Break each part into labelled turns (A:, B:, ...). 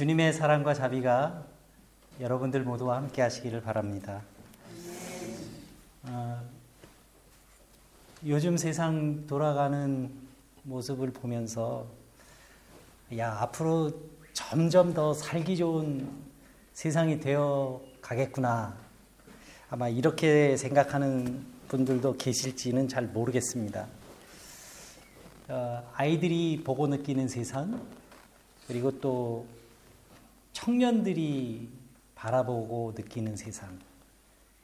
A: 주님의 사랑과 자비가 여러분들 모두와 함께 하시기를 바랍니다. 어, 요즘 세상 돌아가는 모습을 보면서 야 앞으로 점점 더 살기 좋은 세상이 되어 가겠구나 아마 이렇게 생각하는 분들도 계실지는 잘 모르겠습니다. 어, 아이들이 보고 느끼는 세상 그리고 또 청년들이 바라보고 느끼는 세상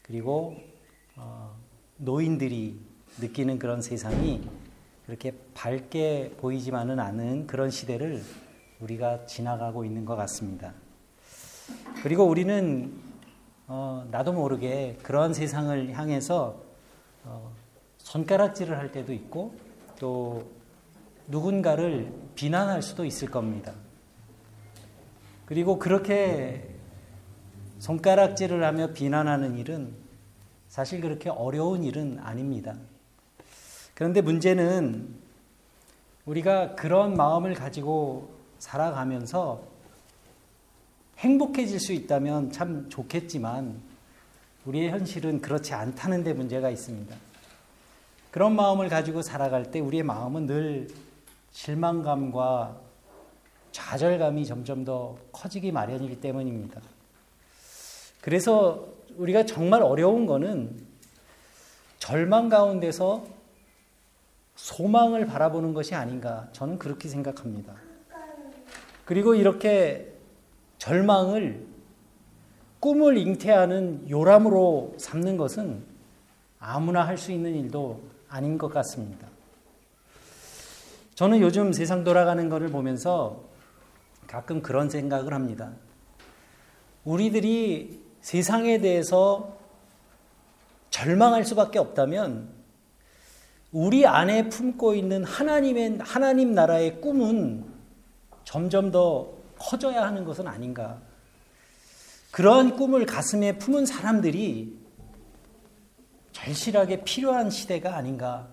A: 그리고 어, 노인들이 느끼는 그런 세상이 그렇게 밝게 보이지만은 않은 그런 시대를 우리가 지나가고 있는 것 같습니다. 그리고 우리는 어, 나도 모르게 그런 세상을 향해서 어, 손가락질을 할 때도 있고 또 누군가를 비난할 수도 있을 겁니다. 그리고 그렇게 손가락질을 하며 비난하는 일은 사실 그렇게 어려운 일은 아닙니다. 그런데 문제는 우리가 그런 마음을 가지고 살아가면서 행복해질 수 있다면 참 좋겠지만 우리의 현실은 그렇지 않다는 데 문제가 있습니다. 그런 마음을 가지고 살아갈 때 우리의 마음은 늘 실망감과 좌절감이 점점 더 커지기 마련이기 때문입니다. 그래서 우리가 정말 어려운 거는 절망 가운데서 소망을 바라보는 것이 아닌가 저는 그렇게 생각합니다. 그리고 이렇게 절망을 꿈을 잉태하는 요람으로 삼는 것은 아무나 할 수 있는 일도 아닌 것 같습니다. 저는 요즘 세상 돌아가는 것을 보면서 가끔 그런 생각을 합니다. 우리들이 세상에 대해서 절망할 수밖에 없다면 우리 안에 품고 있는 하나님의 하나님 나라의 꿈은 점점 더 커져야 하는 것은 아닌가. 그러한 꿈을 가슴에 품은 사람들이 절실하게 필요한 시대가 아닌가.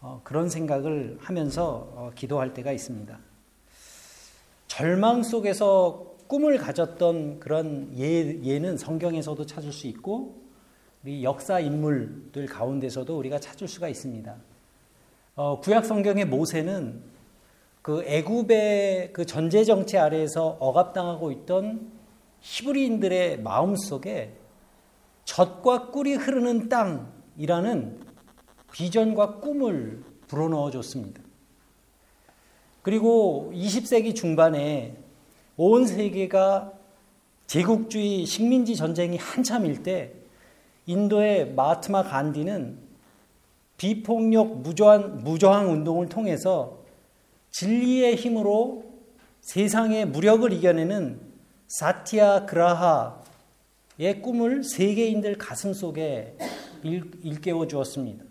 A: 어, 그런 생각을 하면서 어, 기도할 때가 있습니다. 절망 속에서 꿈을 가졌던 그런 예, 예는 성경에서도 찾을 수 있고 우리 역사 인물들 가운데서도 우리가 찾을 수가 있습니다. 어, 구약 성경의 모세는 그 애굽의 그 전제 정치 아래에서 억압당하고 있던 히브리인들의 마음 속에 젖과 꿀이 흐르는 땅이라는 비전과 꿈을 불어넣어 줬습니다. 그리고 20세기 중반에 온 세계가 제국주의 식민지 전쟁이 한참일 때 인도의 마트마 간디는 비폭력 무저항, 무저항 운동을 통해서 진리의 힘으로 세상의 무력을 이겨내는 사티아 그라하의 꿈을 세계인들 가슴 속에 일깨워 주었습니다.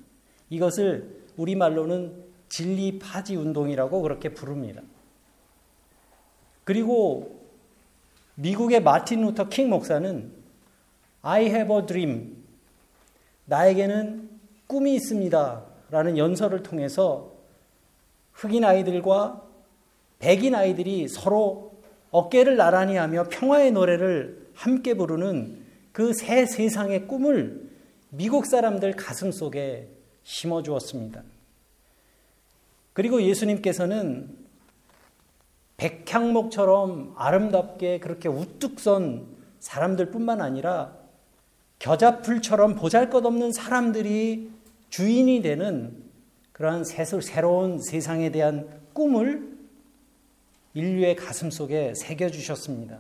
A: 이것을 우리말로는 진리 파지 운동이라고 그렇게 부릅니다. 그리고 미국의 마틴 루터 킹 목사는 I have a dream. 나에게는 꿈이 있습니다. 라는 연설을 통해서 흑인 아이들과 백인 아이들이 서로 어깨를 나란히 하며 평화의 노래를 함께 부르는 그 새 세상의 꿈을 미국 사람들 가슴 속에 심어 주었습니다. 그리고 예수님께서는 백향목처럼 아름답게 그렇게 우뚝 선 사람들 뿐만 아니라 겨자풀처럼 보잘 것 없는 사람들이 주인이 되는 그러한 새로운 세상에 대한 꿈을 인류의 가슴 속에 새겨 주셨습니다.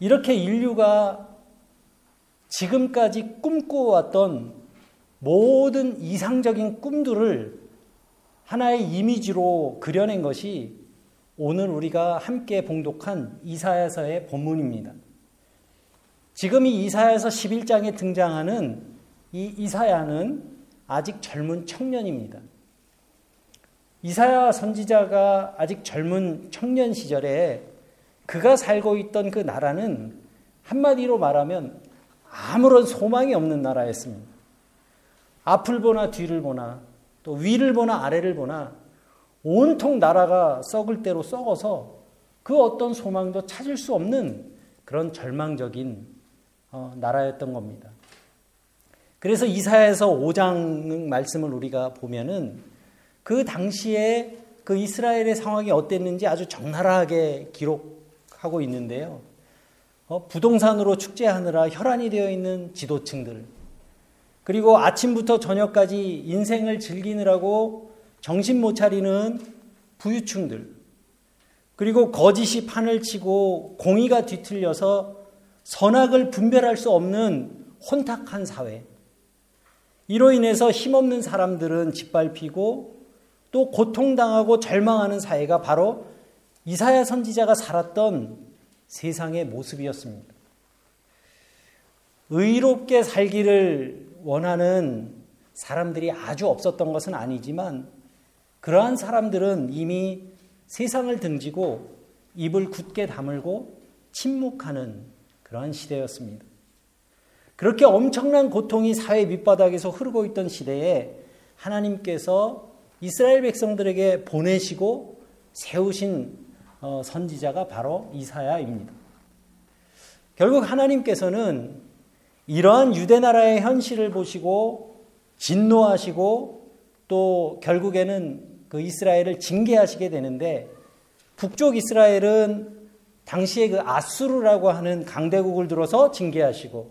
A: 이렇게 인류가 지금까지 꿈꿔왔던 모든 이상적인 꿈들을 하나의 이미지로 그려낸 것이 오늘 우리가 함께 봉독한 이사야서의 본문입니다. 지금 이 이사야서 11장에 등장하는 이 이사야는 아직 젊은 청년입니다. 이사야 선지자가 아직 젊은 청년 시절에 그가 살고 있던 그 나라는 한마디로 말하면 아무런 소망이 없는 나라였습니다. 앞을 보나 뒤를 보나 또 위를 보나 아래를 보나 온통 나라가 썩을 대로 썩어서 그 어떤 소망도 찾을 수 없는 그런 절망적인 어, 나라였던 겁니다. 그래서 이사야에서 5장 말씀을 우리가 보면은 그 당시에 그 이스라엘의 상황이 어땠는지 아주 적나라하게 기록하고 있는데요. 어, 부동산으로 축제하느라 혈안이 되어 있는 지도층들, 그리고 아침부터 저녁까지 인생을 즐기느라고 정신 못 차리는 부유층들, 그리고 거짓이 판을 치고 공의가 뒤틀려서 선악을 분별할 수 없는 혼탁한 사회. 이로 인해서 힘없는 사람들은 짓밟히고 또 고통당하고 절망하는 사회가 바로 이사야 선지자가 살았던 세상의 모습이었습니다. 의롭게 살기를 원하는 사람들이 아주 없었던 것은 아니지만 그러한 사람들은 이미 세상을 등지고 입을 굳게 다물고 침묵하는 그러한 시대였습니다. 그렇게 엄청난 고통이 사회 밑바닥에서 흐르고 있던 시대에 하나님께서 이스라엘 백성들에게 보내시고 세우신 어, 선지자가 바로 이사야입니다. 결국 하나님께서는 이러한 유대 나라의 현실을 보시고 진노하시고 또 결국에는 그 이스라엘을 징계하시게 되는데 북쪽 이스라엘은 당시에 그 아수르라고 하는 강대국을 들어서 징계하시고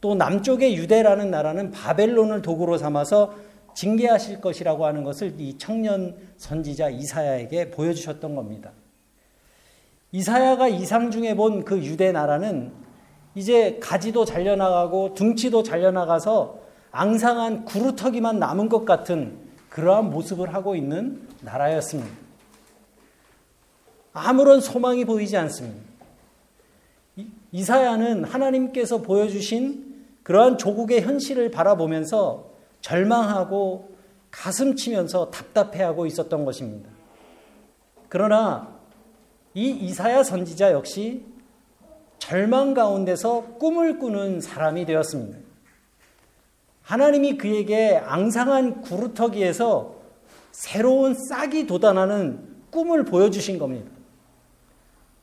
A: 또 남쪽의 유대라는 나라는 바벨론을 도구로 삼아서 징계하실 것이라고 하는 것을 이 청년 선지자 이사야에게 보여주셨던 겁니다. 이사야가 이상 중에 본 그 유대 나라는 이제 가지도 잘려나가고 둥치도 잘려나가서 앙상한 구루터기만 남은 것 같은 그러한 모습을 하고 있는 나라였습니다. 아무런 소망이 보이지 않습니다. 이사야는 하나님께서 보여주신 그러한 조국의 현실을 바라보면서 절망하고 가슴 치면서 답답해하고 있었던 것입니다. 그러나 이 이사야 선지자 역시 절망 가운데서 꿈을 꾸는 사람이 되었습니다. 하나님이 그에게 앙상한 구루터기에서 새로운 싹이 돋아나는 꿈을 보여주신 겁니다.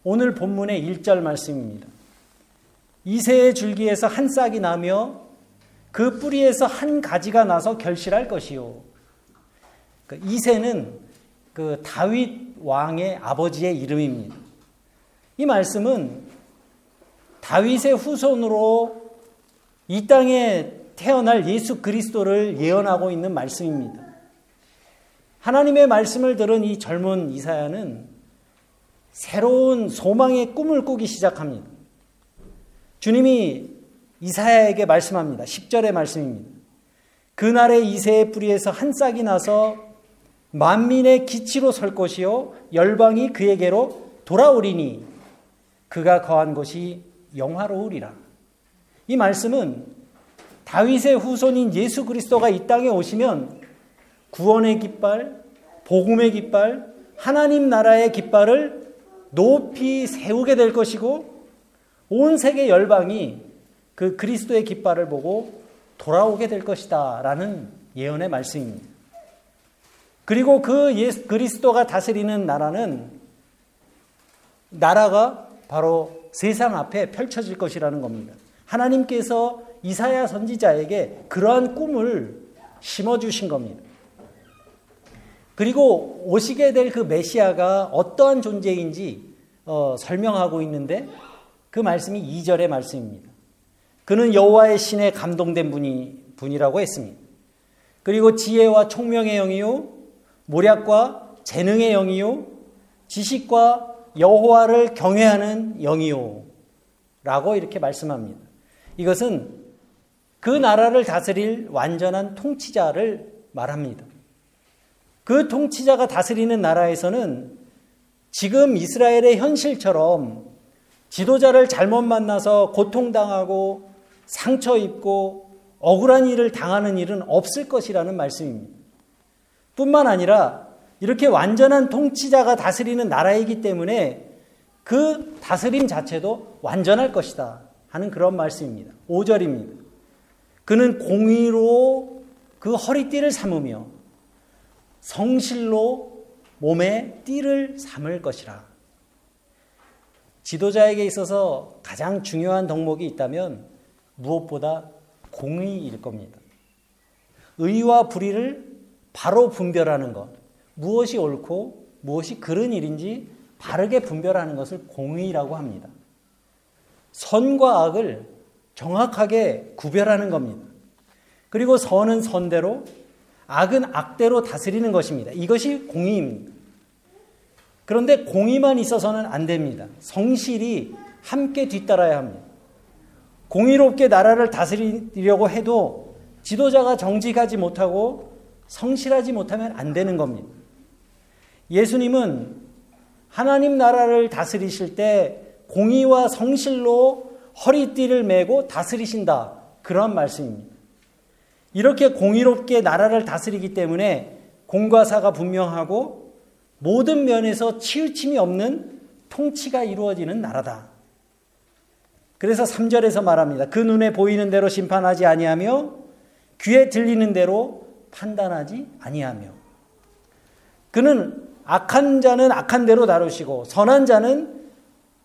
A: 오늘 본문의 1절 말씀입니다. 이새의 줄기에서 한 싹이 나며 그 뿌리에서 한 가지가 나서 결실할 것이요. 그 이새는 그 다윗 왕의 아버지의 이름입니다. 이 말씀은 다윗의 후손으로 이 땅에 태어날 예수 그리스도를 예언하고 있는 말씀입니다. 하나님의 말씀을 들은 이 젊은 이사야는 새로운 소망의 꿈을 꾸기 시작합니다. 주님이 이사야에게 말씀합니다. 10절의 말씀입니다. 그날의 이새의 뿌리에서 한 싹이 나서 만민의 기치로 설 것이요 열방이 그에게로 돌아오리니 그가 거한 곳이 영화로우리라. 이 말씀은 다윗의 후손인 예수 그리스도가 이 땅에 오시면 구원의 깃발, 복음의 깃발, 하나님 나라의 깃발을 높이 세우게 될 것이고 온 세계 열방이 그 그리스도의 깃발을 보고 돌아오게 될 것이다 라는 예언의 말씀입니다. 그리고 그 예수 그리스도가 다스리는 나라는 나라가 바로 세상 앞에 펼쳐질 것이라는 겁니다. 하나님께서 이사야 선지자에게 그러한 꿈을 심어주신 겁니다. 그리고 오시게 될 그 메시아가 어떠한 존재인지 어, 설명하고 있는데 그 말씀이 2절의 말씀입니다. 그는 여호와의 신에 감동된 분이 분이라고 했습니다. 그리고 지혜와 총명의 영이요 모략과 재능의 영이요 지식과 여호와를 경외하는 영이요 라고 이렇게 말씀합니다. 이것은 그 나라를 다스릴 완전한 통치자를 말합니다. 그 통치자가 다스리는 나라에서는 지금 이스라엘의 현실처럼 지도자를 잘못 만나서 고통당하고 상처 입고 억울한 일을 당하는 일은 없을 것이라는 말씀입니다. 뿐만 아니라 이렇게 완전한 통치자가 다스리는 나라이기 때문에 그 다스림 자체도 완전할 것이다 하는 그런 말씀입니다. 5절입니다. 그는 공의로 그 허리띠를 삼으며 성실로 몸에 띠를 삼을 것이라. 지도자에게 있어서 가장 중요한 덕목이 있다면 무엇보다 공의일 겁니다. 의와 불의를 바로 분별하는 것. 무엇이 옳고 무엇이 그른 일인지 바르게 분별하는 것을 공의라고 합니다. 선과 악을 정확하게 구별하는 겁니다. 그리고 선은 선대로, 악은 악대로 다스리는 것입니다. 이것이 공의입니다. 그런데 공의만 있어서는 안 됩니다. 성실이 함께 뒤따라야 합니다. 공의롭게 나라를 다스리려고 해도 지도자가 정직하지 못하고 성실하지 못하면 안 되는 겁니다. 예수님은 하나님 나라를 다스리실 때 공의와 성실로 허리띠를 메고 다스리신다. 그런 말씀입니다. 이렇게 공의롭게 나라를 다스리기 때문에 공과 사가 분명하고 모든 면에서 치우침이 없는 통치가 이루어지는 나라다. 그래서 3절에서 말합니다. 그 눈에 보이는 대로 심판하지 아니하며 귀에 들리는 대로 판단하지 아니하며 그는 악한 자는 악한 대로 다루시고 선한 자는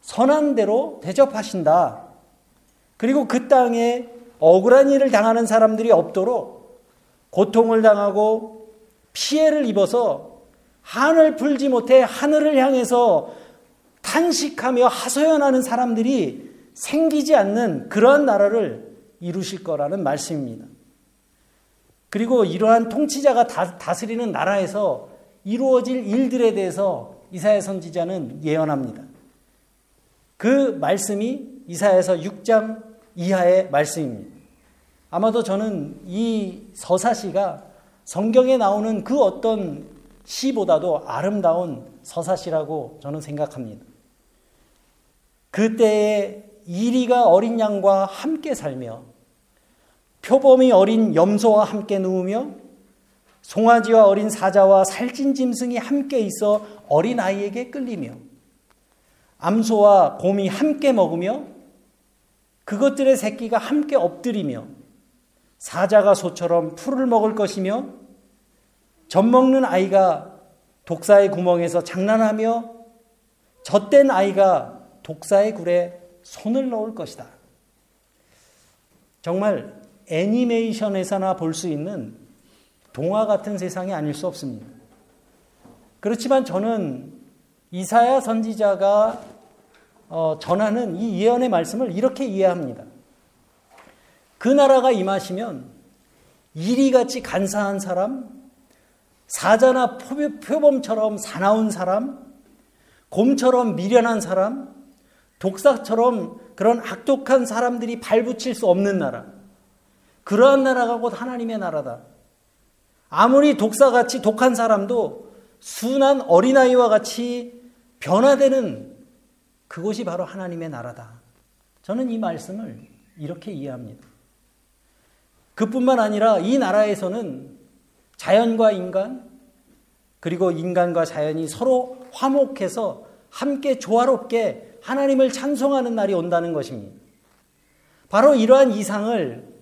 A: 선한 대로 대접하신다. 그리고 그 땅에 억울한 일을 당하는 사람들이 없도록 고통을 당하고 피해를 입어서 한을 풀지 못해 하늘을 향해서 탄식하며 하소연하는 사람들이 생기지 않는 그러한 나라를 이루실 거라는 말씀입니다. 그리고 이러한 통치자가 다스리는 나라에서 이루어질 일들에 대해서 이사야 선지자는 예언합니다. 그 말씀이 이사야서 6장 이하의 말씀입니다. 아마도 저는 이 서사시가 성경에 나오는 그 어떤 시보다도 아름다운 서사시라고 저는 생각합니다. 그때에 이리가 어린 양과 함께 살며 표범이 어린 염소와 함께 누우며 송아지와 어린 사자와 살찐 짐승이 함께 있어 어린 아이에게 끌리며 암소와 곰이 함께 먹으며 그것들의 새끼가 함께 엎드리며 사자가 소처럼 풀을 먹을 것이며 젖 먹는 아이가 독사의 구멍에서 장난하며 젖된 아이가 독사의 굴에 손을 넣을 것이다. 정말 애니메이션에서나 볼 수 있는 동화 같은 세상이 아닐 수 없습니다. 그렇지만 저는 이사야 선지자가 어, 전하는 이 예언의 말씀을 이렇게 이해합니다. 그 나라가 임하시면 이리같이 간사한 사람, 사자나 표범처럼 사나운 사람, 곰처럼 미련한 사람, 독사처럼 그런 악독한 사람들이 발붙일 수 없는 나라. 그러한 나라가 곧 하나님의 나라다. 아무리 독사같이 독한 사람도 순한 어린아이와 같이 변화되는 그곳이 바로 하나님의 나라다. 저는 이 말씀을 이렇게 이해합니다. 그뿐만 아니라 이 나라에서는 자연과 인간, 그리고 인간과 자연이 서로 화목해서 함께 조화롭게 하나님을 찬송하는 날이 온다는 것입니다. 바로 이러한 이상을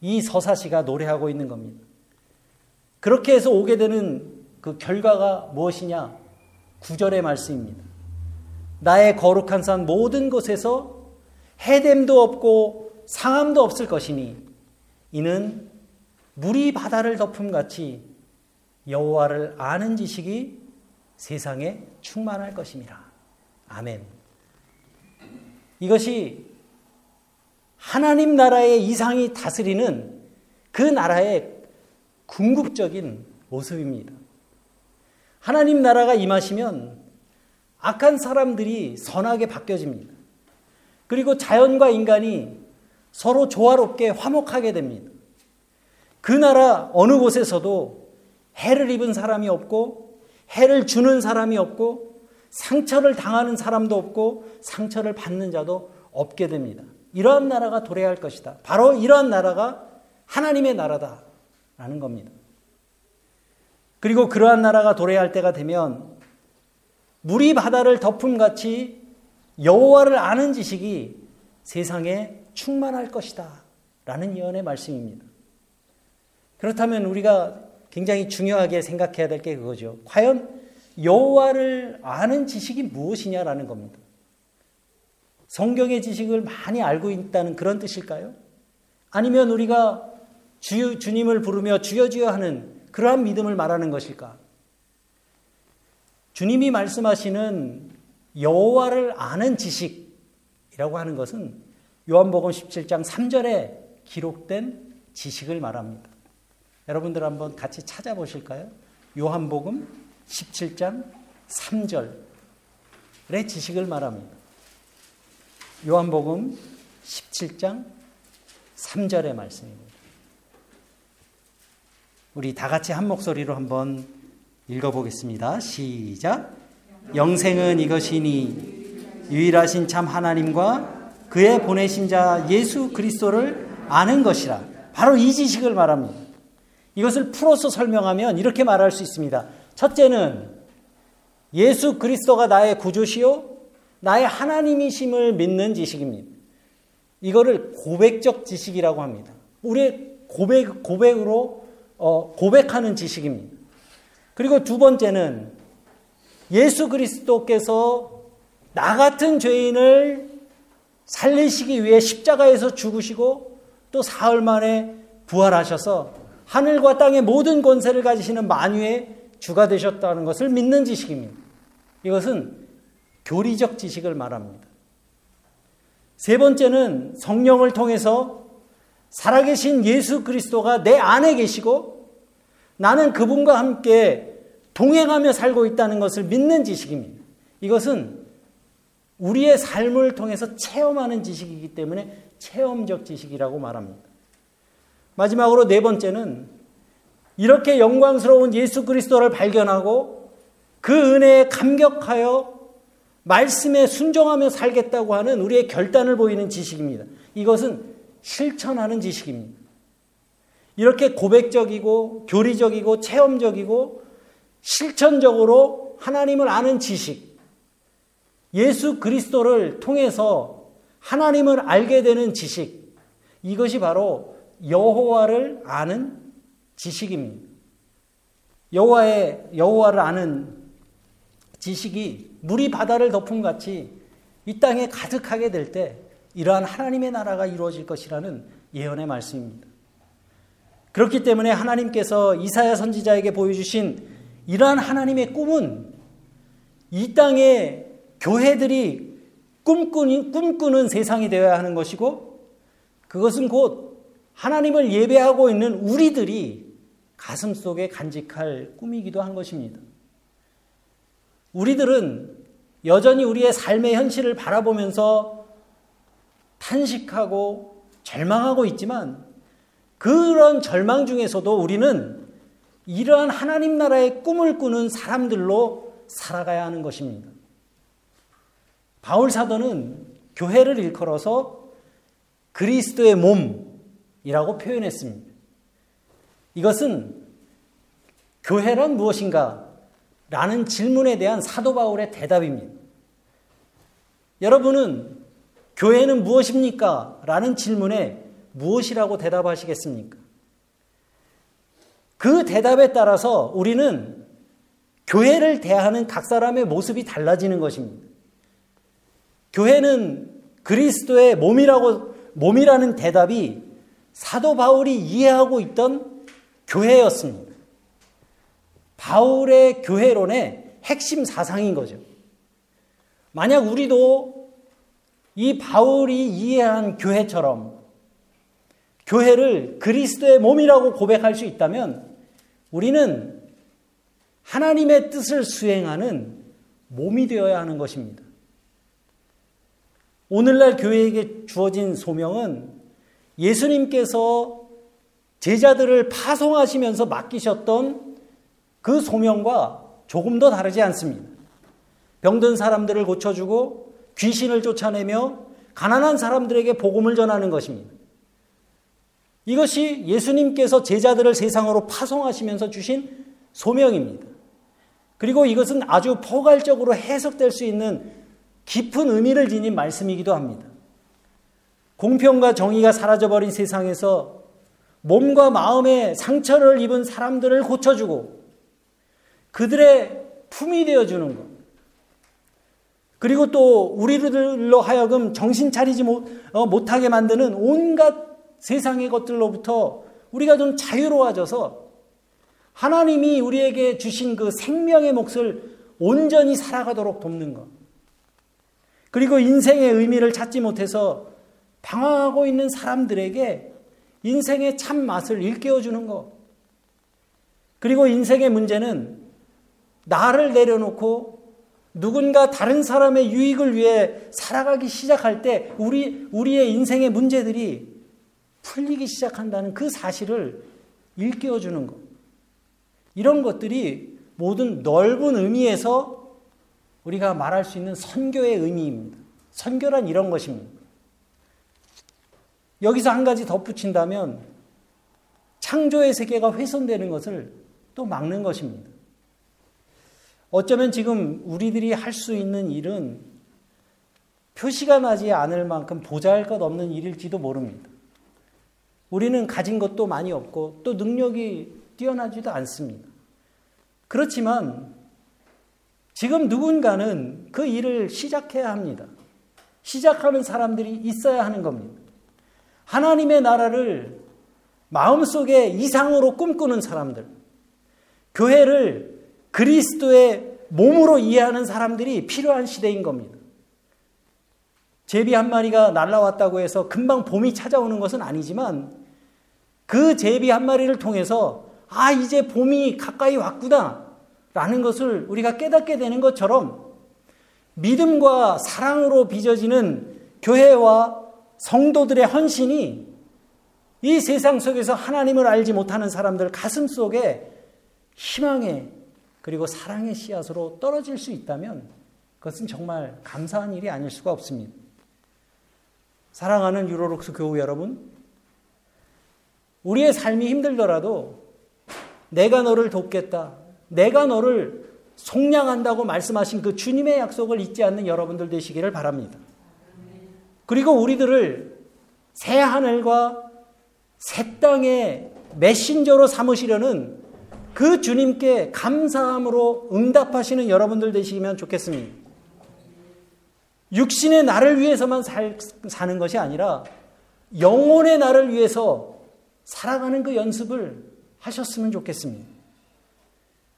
A: 이 서사시가 노래하고 있는 겁니다. 그렇게 해서 오게 되는 그 결과가 무엇이냐? 구절의 말씀입니다. 나의 거룩한 산 모든 곳에서 해됨도 없고 상함도 없을 것이니 이는 물이 바다를 덮음 같이 여호와를 아는 지식이 세상에 충만할 것입니다. 아멘. 이것이 하나님 나라의 이상이 다스리는 그 나라의 궁극적인 모습입니다. 하나님 나라가 임하시면 악한 사람들이 선하게 바뀌어집니다. 그리고 자연과 인간이 서로 조화롭게 화목하게 됩니다. 그 나라 어느 곳에서도 해를 입은 사람이 없고 해를 주는 사람이 없고 상처를 당하는 사람도 없고 상처를 받는 자도 없게 됩니다. 이러한 나라가 도래할 것이다. 바로 이러한 나라가 하나님의 나라다 라는 겁니다. 그리고 그러한 나라가 도래할 때가 되면 물이 바다를 덮음 같이 여호와를 아는 지식이 세상에 충만할 것이다. 라는 예언의 말씀입니다. 그렇다면 우리가 굉장히 중요하게 생각해야 될 게 그거죠. 과연 여호와를 아는 지식이 무엇이냐라는 겁니다. 성경의 지식을 많이 알고 있다는 그런 뜻일까요? 아니면 우리가 주, 주님을 부르며 주여 주여 하는 그러한 믿음을 말하는 것일까? 주님이 말씀하시는 여호와를 아는 지식이라고 하는 것은 요한복음 17장 3절에 기록된 지식을 말합니다. 여러분들 한번 같이 찾아보실까요? 요한복음 17장 3절의 지식을 말합니다. 요한복음 17장 3절의 말씀입니다. 우리 다 같이 한 목소리로 한번 읽어보겠습니다. 시작. 영생은 이것이니 유일하신 참 하나님과 그의 보내신 자 예수 그리스도를 아는 것이라. 바로 이 지식을 말합니다. 이것을 풀어서 설명하면 이렇게 말할 수 있습니다. 첫째는 예수 그리스도가 나의 구주시요 나의 하나님이심을 믿는 지식입니다. 이거를 고백적 지식이라고 합니다. 우리의 고백 고백으로 어, 고백하는 지식입니다. 그리고 두 번째는 예수 그리스도께서 나 같은 죄인을 살리시기 위해 십자가에서 죽으시고 또 사흘 만에 부활하셔서 하늘과 땅의 모든 권세를 가지시는 만유의 주가 되셨다는 것을 믿는 지식입니다. 이것은 교리적 지식을 말합니다. 세 번째는 성령을 통해서 살아계신 예수 그리스도가 내 안에 계시고 나는 그분과 함께 동행하며 살고 있다는 것을 믿는 지식입니다. 이것은 우리의 삶을 통해서 체험하는 지식이기 때문에 체험적 지식이라고 말합니다. 마지막으로 네 번째는 이렇게 영광스러운 예수 그리스도를 발견하고 그 은혜에 감격하여 말씀에 순종하며 살겠다고 하는 우리의 결단을 보이는 지식입니다. 이것은 실천하는 지식입니다. 이렇게 고백적이고 교리적이고 체험적이고 실천적으로 하나님을 아는 지식, 예수 그리스도를 통해서 하나님을 알게 되는 지식, 이것이 바로 여호와를 아는 지식입니다. 여호와의 여호와를 아는 지식이 물이 바다를 덮음 같이 이 땅에 가득하게 될 때 이러한 하나님의 나라가 이루어질 것이라는 예언의 말씀입니다. 그렇기 때문에 하나님께서 이사야 선지자에게 보여주신 이러한 하나님의 꿈은 이 땅에 교회들이 꿈꾸는, 꿈꾸는 세상이 되어야 하는 것이고 그것은 곧 하나님을 예배하고 있는 우리들이 가슴 속에 간직할 꿈이기도 한 것입니다. 우리들은 여전히 우리의 삶의 현실을 바라보면서 탄식하고 절망하고 있지만 그런 절망 중에서도 우리는 이러한 하나님 나라의 꿈을 꾸는 사람들로 살아가야 하는 것입니다. 바울 사도는 교회를 일컬어서 그리스도의 몸이라고 표현했습니다. 이것은 교회란 무엇인가? 라는 질문에 대한 사도 바울의 대답입니다. 여러분은 교회는 무엇입니까? 라는 질문에 무엇이라고 대답하시겠습니까? 그 대답에 따라서 우리는 교회를 대하는 각 사람의 모습이 달라지는 것입니다. 교회는 그리스도의 몸이라고, 몸이라는 대답이 사도 바울이 이해하고 있던 교회였습니다. 바울의 교회론의 핵심 사상인 거죠. 만약 우리도 이 바울이 이해한 교회처럼 교회를 그리스도의 몸이라고 고백할 수 있다면 우리는 하나님의 뜻을 수행하는 몸이 되어야 하는 것입니다. 오늘날 교회에게 주어진 소명은 예수님께서 제자들을 파송하시면서 맡기셨던 그 소명과 조금 더 다르지 않습니다. 병든 사람들을 고쳐주고 귀신을 쫓아내며 가난한 사람들에게 복음을 전하는 것입니다. 이것이 예수님께서 제자들을 세상으로 파송하시면서 주신 소명입니다. 그리고 이것은 아주 포괄적으로 해석될 수 있는 깊은 의미를 지닌 말씀이기도 합니다. 공평과 정의가 사라져버린 세상에서 몸과 마음에 상처를 입은 사람들을 고쳐주고 그들의 품이 되어주는 것. 그리고 또 우리들로 하여금 정신 차리지 어, 못하게 만드는 온갖 세상의 것들로부터 우리가 좀 자유로워져서 하나님이 우리에게 주신 그 생명의 몫을 온전히 살아가도록 돕는 것. 그리고 인생의 의미를 찾지 못해서 방황하고 있는 사람들에게 인생의 참 맛을 일깨워주는 것. 그리고 인생의 문제는 나를 내려놓고 누군가 다른 사람의 유익을 위해 살아가기 시작할 때 우리, 우리의 인생의 문제들이 풀리기 시작한다는 그 사실을 일깨워 주는 것. 이런 것들이 모든 넓은 의미에서 우리가 말할 수 있는 선교의 의미입니다. 선교란 이런 것입니다. 여기서 한 가지 덧붙인다면 창조의 세계가 훼손되는 것을 또 막는 것입니다. 어쩌면 지금 우리들이 할 수 있는 일은 표시가 나지 않을 만큼 보잘 것 없는 일일지도 모릅니다. 우리는 가진 것도 많이 없고 또 능력이 뛰어나지도 않습니다. 그렇지만 지금 누군가는 그 일을 시작해야 합니다. 시작하는 사람들이 있어야 하는 겁니다. 하나님의 나라를 마음속에 이상으로 꿈꾸는 사람들, 교회를 그리스도의 몸으로 이해하는 사람들이 필요한 시대인 겁니다. 제비 한 마리가 날라왔다고 해서 금방 봄이 찾아오는 것은 아니지만 그 제비 한 마리를 통해서 아, 이제 봄이 가까이 왔구나. 라는 것을 우리가 깨닫게 되는 것처럼 믿음과 사랑으로 빚어지는 교회와 성도들의 헌신이 이 세상 속에서 하나님을 알지 못하는 사람들 가슴 속에 희망의 그리고 사랑의 씨앗으로 떨어질 수 있다면 그것은 정말 감사한 일이 아닐 수가 없습니다. 사랑하는 유로록스 교우 여러분, 우리의 삶이 힘들더라도 내가 너를 돕겠다. 내가 너를 속량한다고 말씀하신 그 주님의 약속을 잊지 않는 여러분들 되시기를 바랍니다. 그리고 우리들을 새 하늘과 새 땅의 메신저로 삼으시려는 그 주님께 감사함으로 응답하시는 여러분들 되시면 좋겠습니다. 육신의 나를 위해서만 살, 사는 것이 아니라 영혼의 나를 위해서 살아가는 그 연습을 하셨으면 좋겠습니다.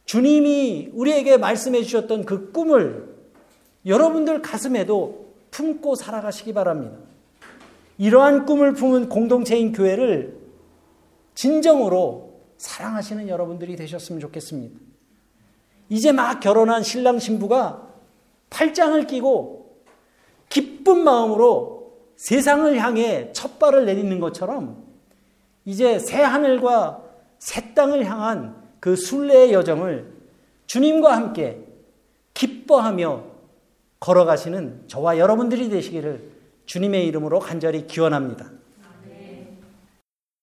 A: 주님이 우리에게 말씀해 주셨던 그 꿈을 여러분들 가슴에도 품고 살아가시기 바랍니다. 이러한 꿈을 품은 공동체인 교회를 진정으로 사랑하시는 여러분들이 되셨으면 좋겠습니다. 이제 막 결혼한 신랑 신부가 팔짱을 끼고 기쁜 마음으로 세상을 향해 첫 발을 내딛는 것처럼 이제 새 하늘과 새 땅을 향한 그 순례의 여정을 주님과 함께 기뻐하며 걸어가시는 저와 여러분들이 되시기를 주님의 이름으로 간절히 기원합니다.